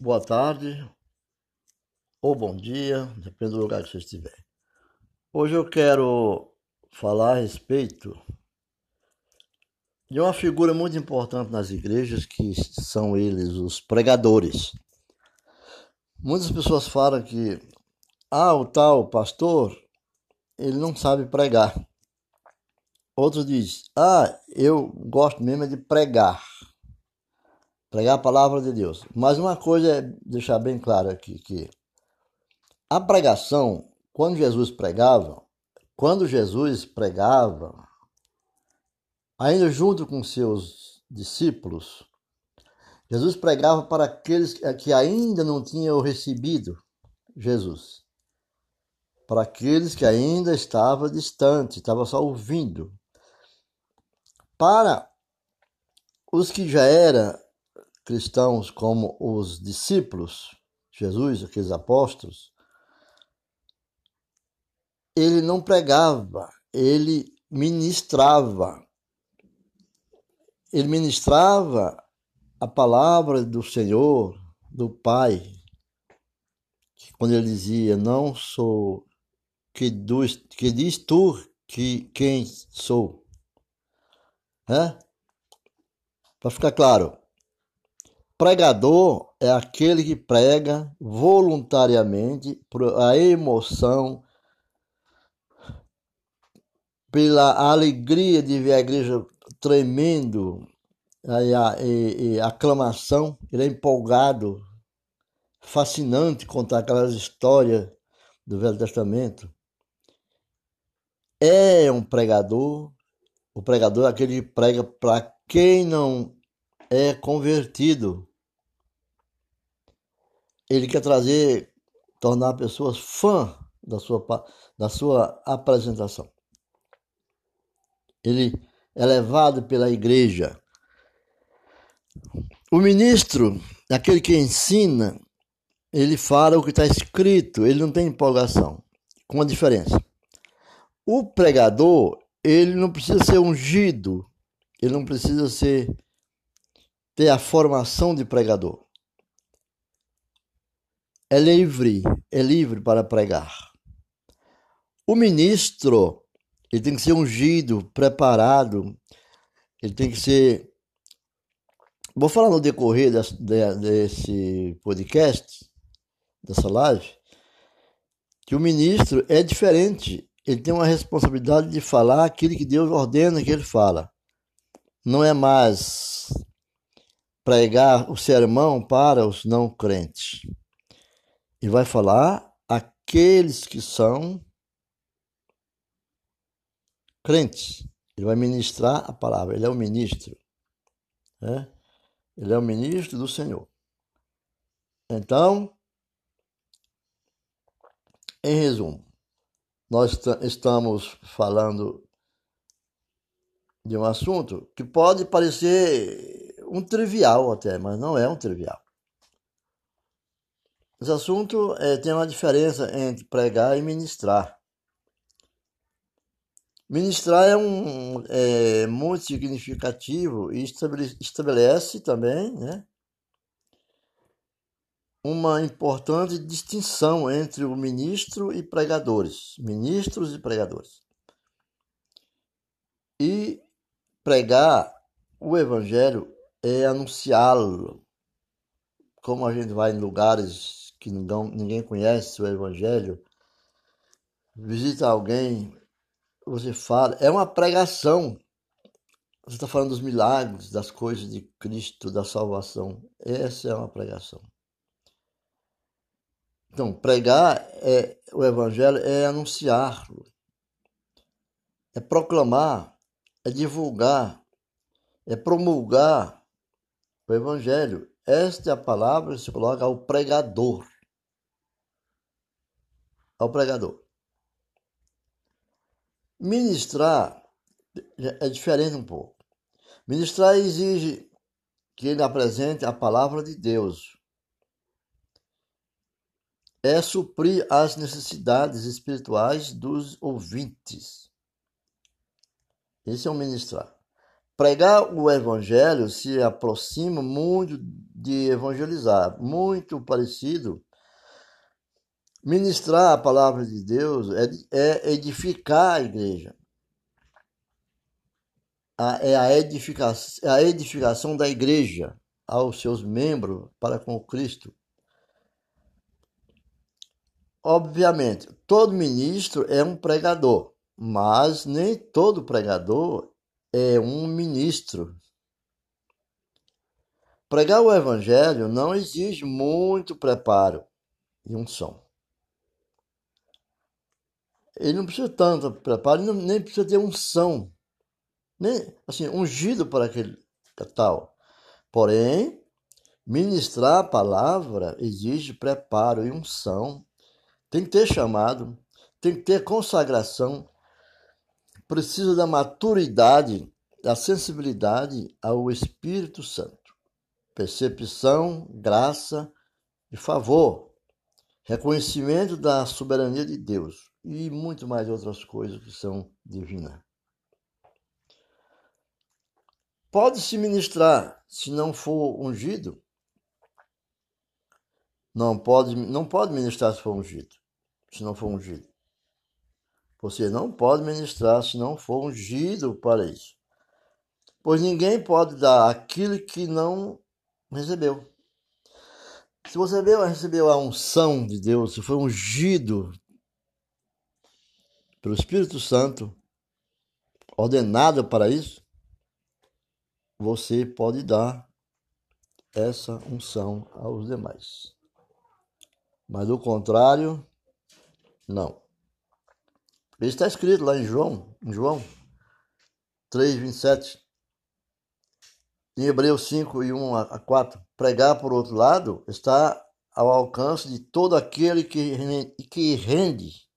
boa tarde ou bom dia, depende do lugar que você estiver. Hoje eu quero falar a respeito de uma figura muito importante nas igrejas, que são eles os pregadores. Muitas pessoas falam que ah, o tal pastor, ele não sabe pregar. Outros dizem, ah, eu gosto mesmo de pregar pregar a palavra de Deus. Mas uma coisa é deixar bem claro aqui que a pregação, quando Jesus pregava, quando Jesus pregava, ainda junto com seus discípulos, Jesus pregava para aqueles que ainda não tinham recebido Jesus. Para aqueles que ainda estavam distantes, estavam só ouvindo. Para os que já eram cristãos como os discípulos, Jesus, aqueles apóstolos, ele não pregava, ele ministrava. Ele ministrava a palavra do Senhor, do Pai, quando ele dizia: Não sou que, do, que diz tu que quem sou. Para ficar claro, Pregador é aquele que prega voluntariamente a emoção, pela alegria de ver a igreja tremendo, e a, e, e aclamação, ele é empolgado, fascinante contar aquelas histórias do Velho Testamento. É um pregador, o pregador é aquele que prega para quem não é convertido ele quer trazer, tornar pessoas fã da sua, da sua apresentação. Ele é levado pela igreja. O ministro, aquele que ensina, ele fala o que está escrito, ele não tem empolgação. Com uma diferença. O pregador, ele não precisa ser ungido, ele não precisa ser ter a formação de pregador é livre, é livre para pregar. O ministro, ele tem que ser ungido, preparado, ele tem que ser. Vou falar no decorrer desse, podcast, dessa live, que o ministro é diferente. Ele tem uma responsabilidade de falar aquilo que Deus ordena que ele fala. Não é mais pregar o sermão para os não crentes e vai falar aqueles que são crentes. Ele vai ministrar a palavra. Ele é o ministro. Né? Ele é o ministro do Senhor. Então, em resumo, nós estamos falando de um assunto que pode parecer um trivial até, mas não é um trivial. Esse assunto é, tem uma diferença entre pregar e ministrar. Ministrar é, um, é muito significativo e estabelece, também né, uma importante distinção entre o ministro e pregadores, ministros e pregadores. E pregar o evangelho é anunciá-lo. Como a gente vai em lugares que ninguém conhece o Evangelho, visita alguém, você fala, é uma pregação. Você está falando dos milagres, das coisas de Cristo, da salvação. Essa é uma pregação. Então, pregar é, o Evangelho é anunciar-lo, é proclamar, é divulgar, é promulgar o Evangelho. Esta é a palavra que se coloca ao pregador ao pregador. Ministrar é diferente um pouco. Ministrar exige que ele apresente a palavra de Deus. É suprir as necessidades espirituais dos ouvintes. Esse é o ministrar. Pregar o evangelho se aproxima muito de evangelizar, muito parecido. Ministrar a palavra de Deus é, é edificar a igreja. é a edificação, a edificação da igreja aos seus membros para com Cristo. Obviamente, todo ministro é um pregador, mas nem todo pregador é um ministro. Pregar o evangelho não exige muito preparo e unção. Ele não precisa tanto preparo, nem precisa ter unção, nem assim ungido para aquele tal. Porém, ministrar a palavra exige preparo e unção. Tem que ter chamado, tem que ter consagração, precisa da maturidade, da sensibilidade ao Espírito Santo. Percepção, graça e favor, reconhecimento da soberania de Deus e muito mais outras coisas que são divinas. Pode-se ministrar se não for ungido? Não pode, não pode ministrar se for ungido, se não for ungido. Você não pode ministrar se não for ungido para isso. Pois ninguém pode dar aquilo que não recebeu. Se você recebeu a unção de Deus, se foi ungido pelo Espírito Santo, ordenado para isso, você pode dar essa unção aos demais. Mas o contrário, não. Isso está escrito lá em João, em João 3, 27. Em Hebreus 5 e 1 a 4. Pregar, por outro lado, está ao alcance de todo aquele que, que rende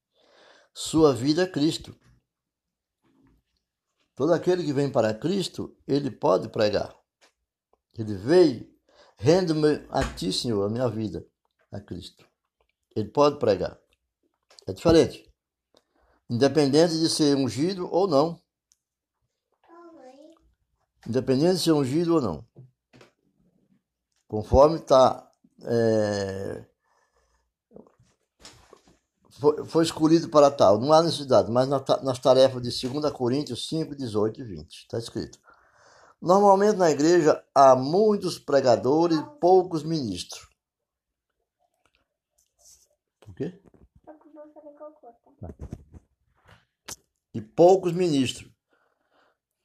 sua vida a Cristo. Todo aquele que vem para Cristo, ele pode pregar. Ele veio, rendo-me a ti, Senhor, a minha vida a Cristo. Ele pode pregar. É diferente. Independente de ser ungido ou não. Independente de ser ungido ou não. Conforme está é, foi, escolhido para tal. Não há necessidade, mas nas tarefas de 2 Coríntios 5, 18 e 20. Está escrito. Normalmente na igreja há muitos pregadores e poucos ministros. Por quê? E poucos ministros.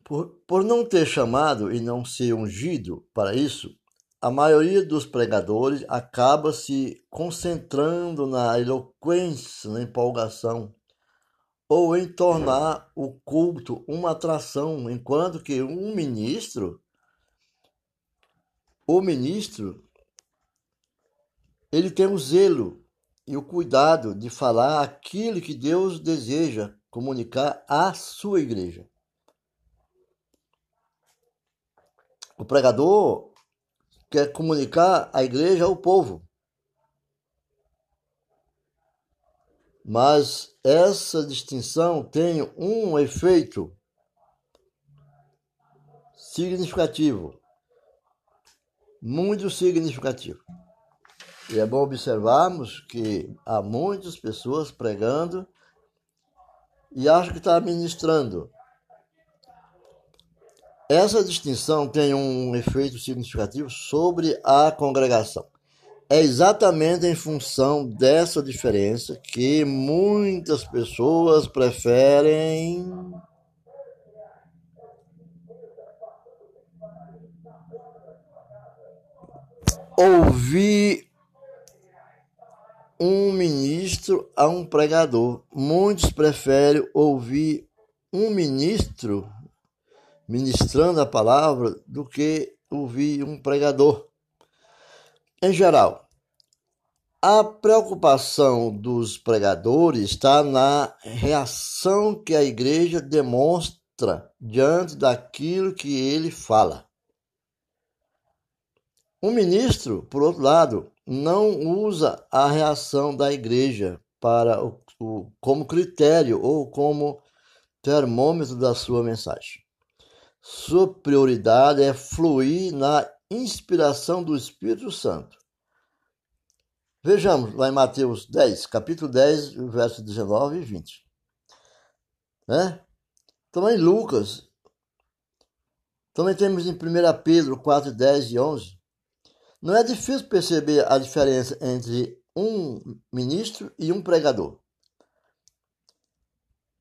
Por, por não ter chamado e não ser ungido para isso, a maioria dos pregadores acaba se concentrando na eloquência, na empolgação, ou em tornar o culto uma atração, enquanto que um ministro, o ministro, ele tem o zelo e o cuidado de falar aquilo que Deus deseja comunicar à sua igreja. O pregador quer comunicar a igreja ao povo. Mas essa distinção tem um efeito significativo, muito significativo. E é bom observarmos que há muitas pessoas pregando e acham que está ministrando, essa distinção tem um efeito significativo sobre a congregação. É exatamente em função dessa diferença que muitas pessoas preferem ouvir um ministro a um pregador. Muitos preferem ouvir um ministro ministrando a palavra do que ouvir um pregador. Em geral, a preocupação dos pregadores está na reação que a igreja demonstra diante daquilo que ele fala. O ministro, por outro lado, não usa a reação da igreja para o, o, como critério ou como termômetro da sua mensagem. Sua prioridade é fluir na inspiração do Espírito Santo. Vejamos lá em Mateus 10, capítulo 10, versos 19 e 20. Né? Também Lucas. Também temos em 1 Pedro 4, 10 e 11. Não é difícil perceber a diferença entre um ministro e um pregador.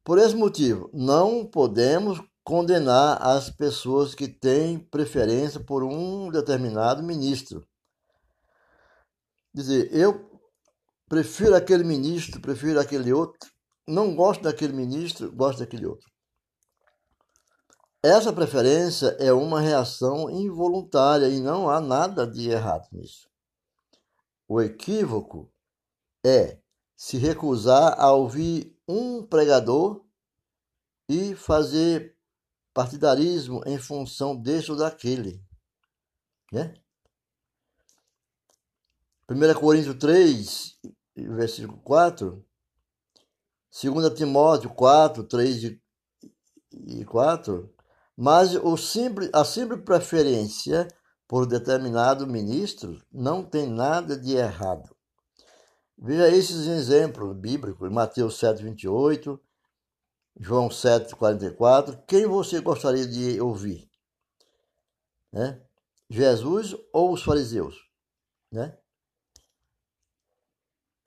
Por esse motivo, não podemos condenar as pessoas que têm preferência por um determinado ministro. Dizer, eu prefiro aquele ministro, prefiro aquele outro, não gosto daquele ministro, gosto daquele outro. Essa preferência é uma reação involuntária e não há nada de errado nisso. O equívoco é se recusar a ouvir um pregador e fazer partidarismo em função deste ou daquele. Né? 1 Coríntios 3, versículo 4, 2 Timóteo 4, 3 e 4, mas o simples, a simples preferência por determinado ministro não tem nada de errado. Veja esses exemplos bíblicos, Mateus 7, 28, João 7, 44. Quem você gostaria de ouvir? Né? Jesus ou os fariseus? Né?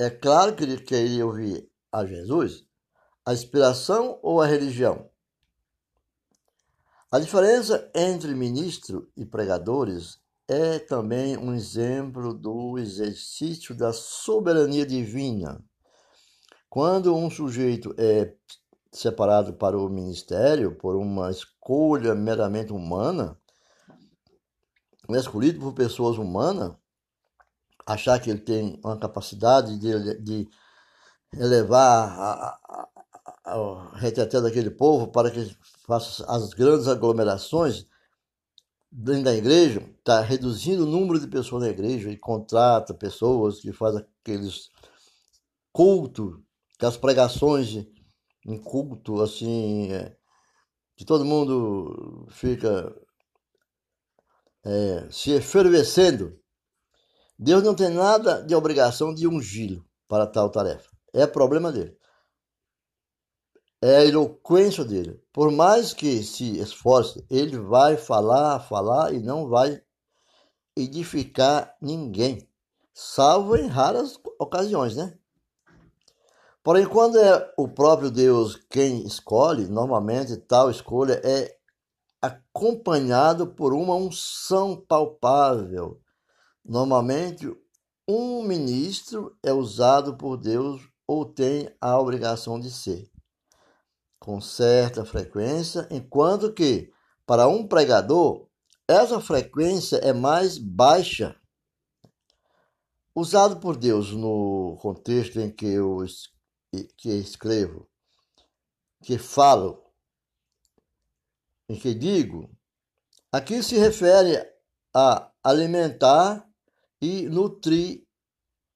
É claro que ele queria ouvir a Jesus, a inspiração ou a religião. A diferença entre ministro e pregadores é também um exemplo do exercício da soberania divina. Quando um sujeito é separado para o ministério por uma escolha meramente humana, é escolhido por pessoas humanas, achar que ele tem uma capacidade de, de elevar a, a, a, a daquele povo para que faça as grandes aglomerações dentro da igreja, está reduzindo o número de pessoas na igreja e contrata pessoas que fazem aqueles cultos, aquelas pregações um culto assim, é, que todo mundo fica é, se efervescendo. Deus não tem nada de obrigação de ungí-lo para tal tarefa. É problema dele. É a eloquência dele. Por mais que se esforce, ele vai falar, falar e não vai edificar ninguém. Salvo em raras ocasiões, né? Porém, quando é o próprio Deus quem escolhe, normalmente tal escolha é acompanhado por uma unção palpável. Normalmente, um ministro é usado por Deus ou tem a obrigação de ser, com certa frequência, enquanto que, para um pregador, essa frequência é mais baixa. Usado por Deus no contexto em que os que escrevo, que falo, em que digo, aqui se refere a alimentar e nutrir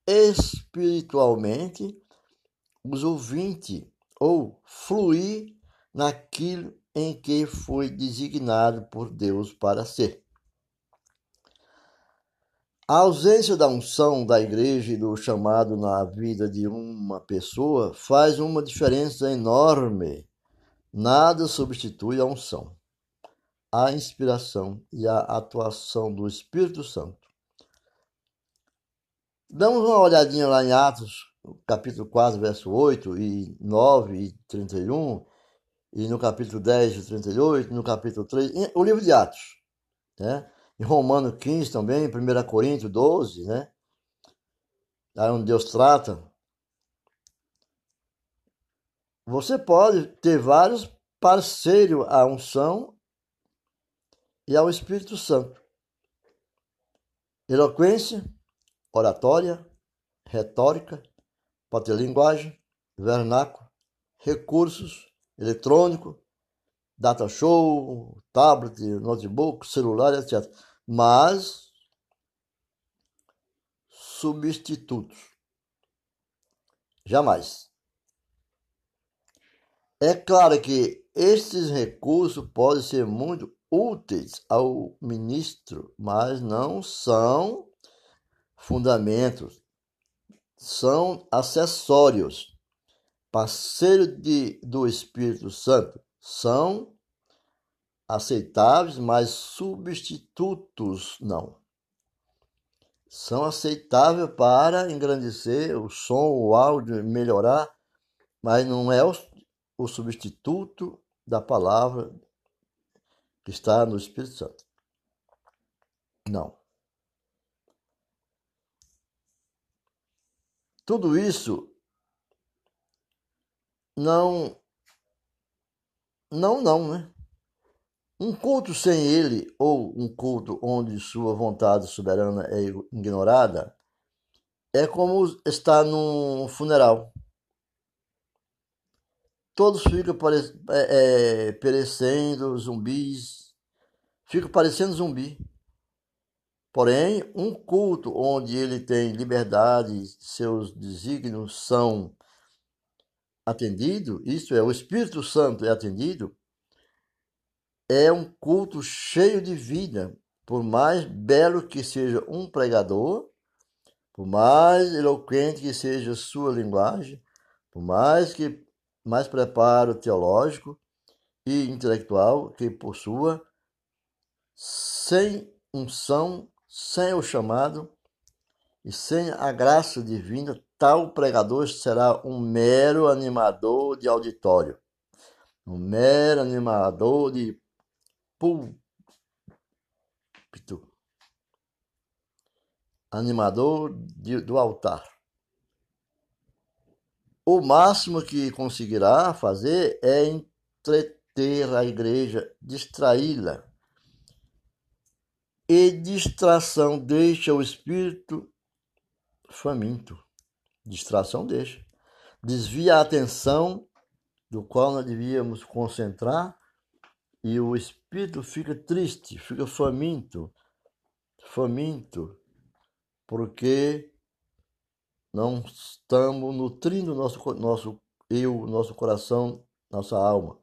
espiritualmente os ouvintes ou fluir naquilo em que foi designado por Deus para ser. A ausência da unção da igreja e do chamado na vida de uma pessoa faz uma diferença enorme. Nada substitui a unção, a inspiração e a atuação do Espírito Santo. Damos uma olhadinha lá em Atos, capítulo 4, verso 8 e 9 e 31, e no capítulo 10 e 38, no capítulo 3, o livro de Atos, né? Em Romano 15 também, 1 Coríntios 12, né? Aí onde Deus trata. Você pode ter vários parceiros à unção e ao Espírito Santo. Eloquência, oratória, retórica, pode ter linguagem, vernáculo, recursos, eletrônico, data show, tablet, notebook, celular, etc. Mas substitutos. Jamais. É claro que estes recursos podem ser muito úteis ao ministro, mas não são fundamentos, são acessórios. Parceiro de, do Espírito Santo são aceitáveis, mas substitutos não. São aceitáveis para engrandecer o som, o áudio, melhorar, mas não é o, o substituto da palavra que está no Espírito Santo. Não. Tudo isso não não não, né? Um culto sem ele ou um culto onde sua vontade soberana é ignorada é como estar num funeral. Todos ficam é, é, perecendo, zumbis, ficam parecendo zumbi. Porém, um culto onde ele tem liberdade, seus desígnios são atendidos, isto é, o Espírito Santo é atendido, é um culto cheio de vida, por mais belo que seja um pregador, por mais eloquente que seja sua linguagem, por mais que mais preparo teológico e intelectual que possua, sem unção sem o chamado e sem a graça divina, tal pregador será um mero animador de auditório, um mero animador de púlpito, animador de, do altar. O máximo que conseguirá fazer é entreter a igreja, distraí-la. E distração deixa o espírito faminto. Distração deixa. Desvia a atenção do qual nós devíamos concentrar e o espírito fica triste, fica faminto, faminto, porque não estamos nutrindo nosso nosso eu, nosso coração, nossa alma.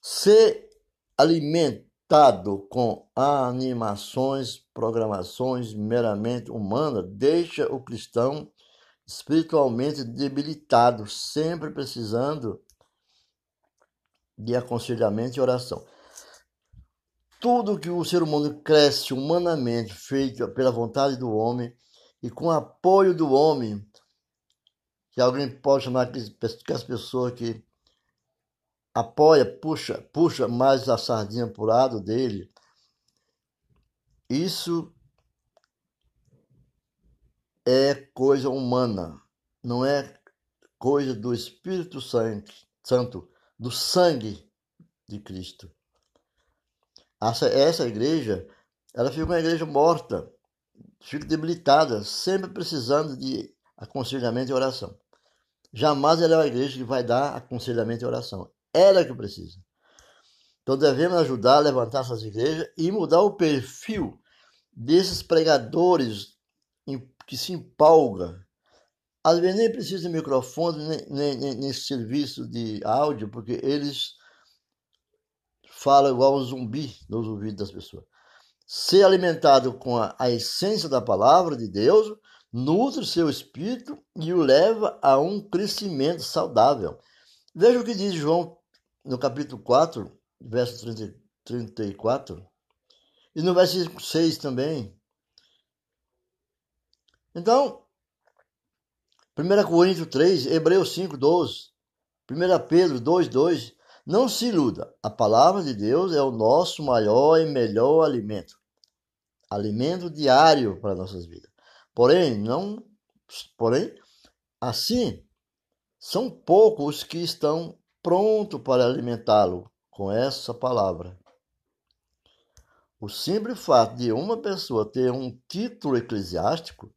Se alimenta conectado com animações, programações meramente humanas, deixa o cristão espiritualmente debilitado, sempre precisando de aconselhamento e oração. Tudo que o ser humano cresce humanamente, feito pela vontade do homem e com apoio do homem, que alguém pode chamar que as pessoas que apoia, puxa, puxa mais a sardinha para o lado dele. Isso é coisa humana, não é coisa do Espírito Santo, do sangue de Cristo. Essa, essa igreja, ela fica uma igreja morta, fica debilitada, sempre precisando de aconselhamento e oração. Jamais ela é uma igreja que vai dar aconselhamento e oração. Ela que precisa. Então devemos ajudar a levantar essas igrejas e mudar o perfil desses pregadores que se empolga. Às vezes nem precisa de microfone, nem, nem, nem serviço de áudio, porque eles falam igual um zumbi nos ouvidos das pessoas. Ser alimentado com a, a essência da palavra de Deus nutre seu espírito e o leva a um crescimento saudável. Veja o que diz João no capítulo 4, verso 30, 34, e no versículo 6 também. Então, 1 Coríntios 3, Hebreus 5, 12, 1 Pedro 2, 2, não se iluda, a palavra de Deus é o nosso maior e melhor alimento. Alimento diário para nossas vidas. Porém, não, porém, assim, são poucos que estão pronto para alimentá-lo com essa palavra. O simples fato de uma pessoa ter um título eclesiástico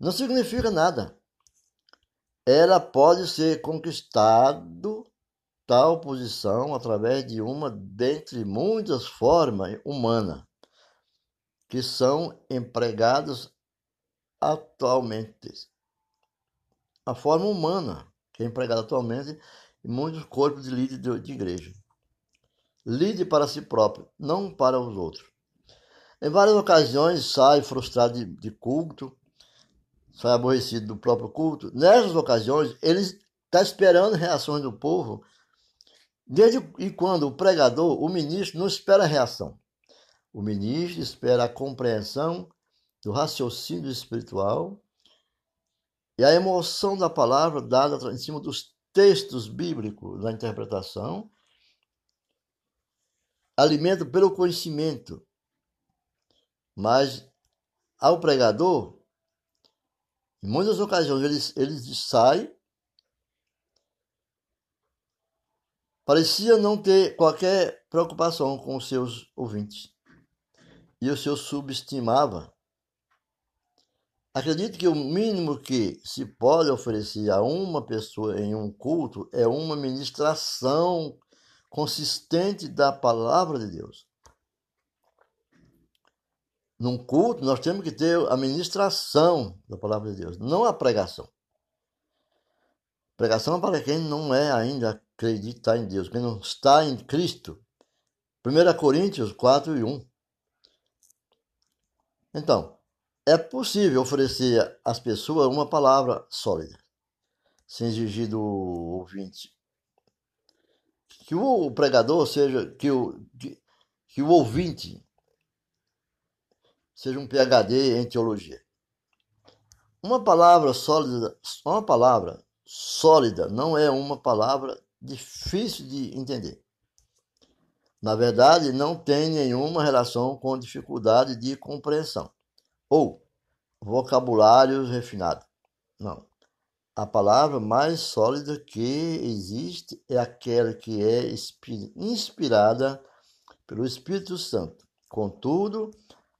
não significa nada. Ela pode ser conquistado tal posição através de uma dentre muitas formas humanas que são empregadas atualmente. A forma humana que é empregada atualmente muitos corpos de líderes de, de igreja. lide para si próprio, não para os outros. Em várias ocasiões sai frustrado de, de culto, sai aborrecido do próprio culto. Nessas ocasiões, ele está esperando reações do povo, desde e quando o pregador, o ministro, não espera reação. O ministro espera a compreensão do raciocínio espiritual e a emoção da palavra dada em cima dos textos bíblicos na interpretação, alimento pelo conhecimento. Mas ao pregador, em muitas ocasiões ele, ele sai, parecia não ter qualquer preocupação com os seus ouvintes. E o seu subestimava Acredito que o mínimo que se pode oferecer a uma pessoa em um culto é uma ministração consistente da palavra de Deus. Num culto, nós temos que ter a ministração da palavra de Deus, não a pregação. Pregação é para quem não é ainda acreditar em Deus, quem não está em Cristo. 1 Coríntios 4 e 1. Então, é possível oferecer às pessoas uma palavra sólida, sem exigir do ouvinte. Que o pregador seja, que o, que, que o ouvinte seja um PhD em teologia. Uma palavra sólida, uma palavra sólida não é uma palavra difícil de entender. Na verdade, não tem nenhuma relação com dificuldade de compreensão ou vocabulário refinado. Não. A palavra mais sólida que existe é aquela que é inspirada pelo Espírito Santo. Contudo,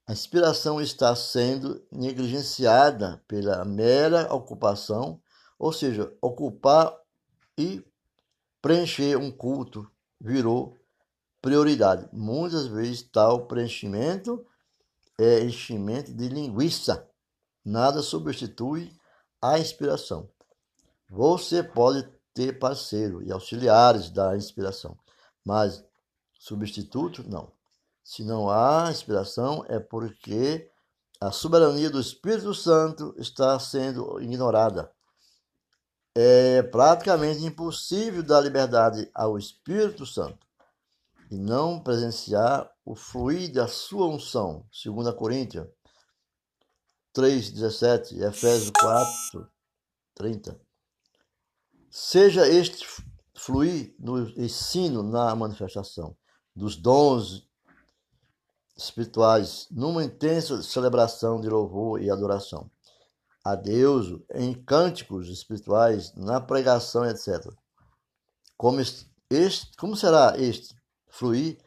a inspiração está sendo negligenciada pela mera ocupação, ou seja, ocupar e preencher um culto virou prioridade. Muitas vezes tal preenchimento é enchimento de linguiça. Nada substitui a inspiração. Você pode ter parceiro e auxiliares da inspiração, mas substituto não. Se não há inspiração, é porque a soberania do Espírito Santo está sendo ignorada. É praticamente impossível dar liberdade ao Espírito Santo e não presenciar o fluir da sua unção. 2 Coríntios 3, 17, Efésios 4, 30. Seja este fluir no ensino, na manifestação dos dons espirituais, numa intensa celebração de louvor e adoração a Deus, em cânticos espirituais, na pregação, etc. Como, este, como será este fluir?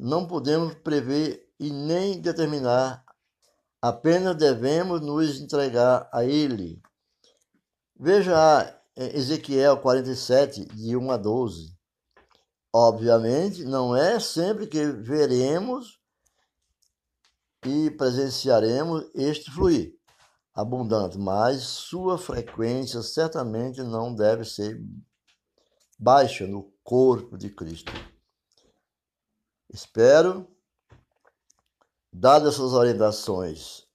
não podemos prever e nem determinar, apenas devemos nos entregar a Ele. Veja Ezequiel 47, de 1 a 12. Obviamente, não é sempre que veremos e presenciaremos este fluir abundante, mas sua frequência certamente não deve ser baixa no corpo de Cristo. Espero, dadas essas orientações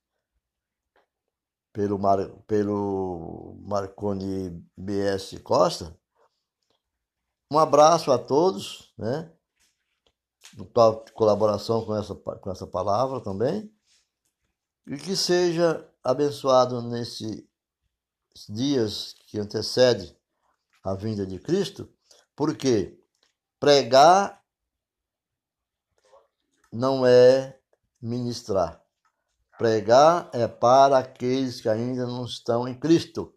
pelo, Mar, pelo Marconi BS Costa, um abraço a todos, né? colaboração com essa, com essa palavra também, e que seja abençoado nesses dias que antecede a vinda de Cristo, porque pregar não é ministrar. Pregar é para aqueles que ainda não estão em Cristo.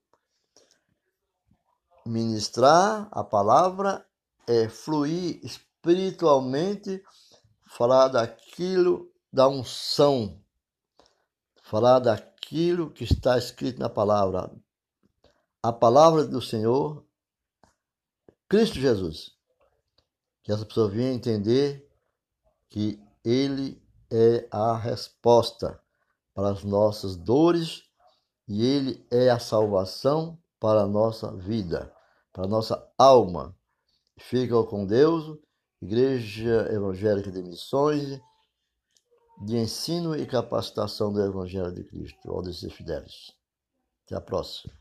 Ministrar a palavra é fluir espiritualmente, falar daquilo da unção, falar daquilo que está escrito na palavra. A palavra do Senhor, Cristo Jesus. Que essa pessoa venha entender que ele é a resposta para as nossas dores e Ele é a salvação para a nossa vida, para a nossa alma. Fica com Deus Igreja Evangélica de Missões, de ensino e capacitação do Evangelho de Cristo, Aldecir Fidelis. Até a próxima.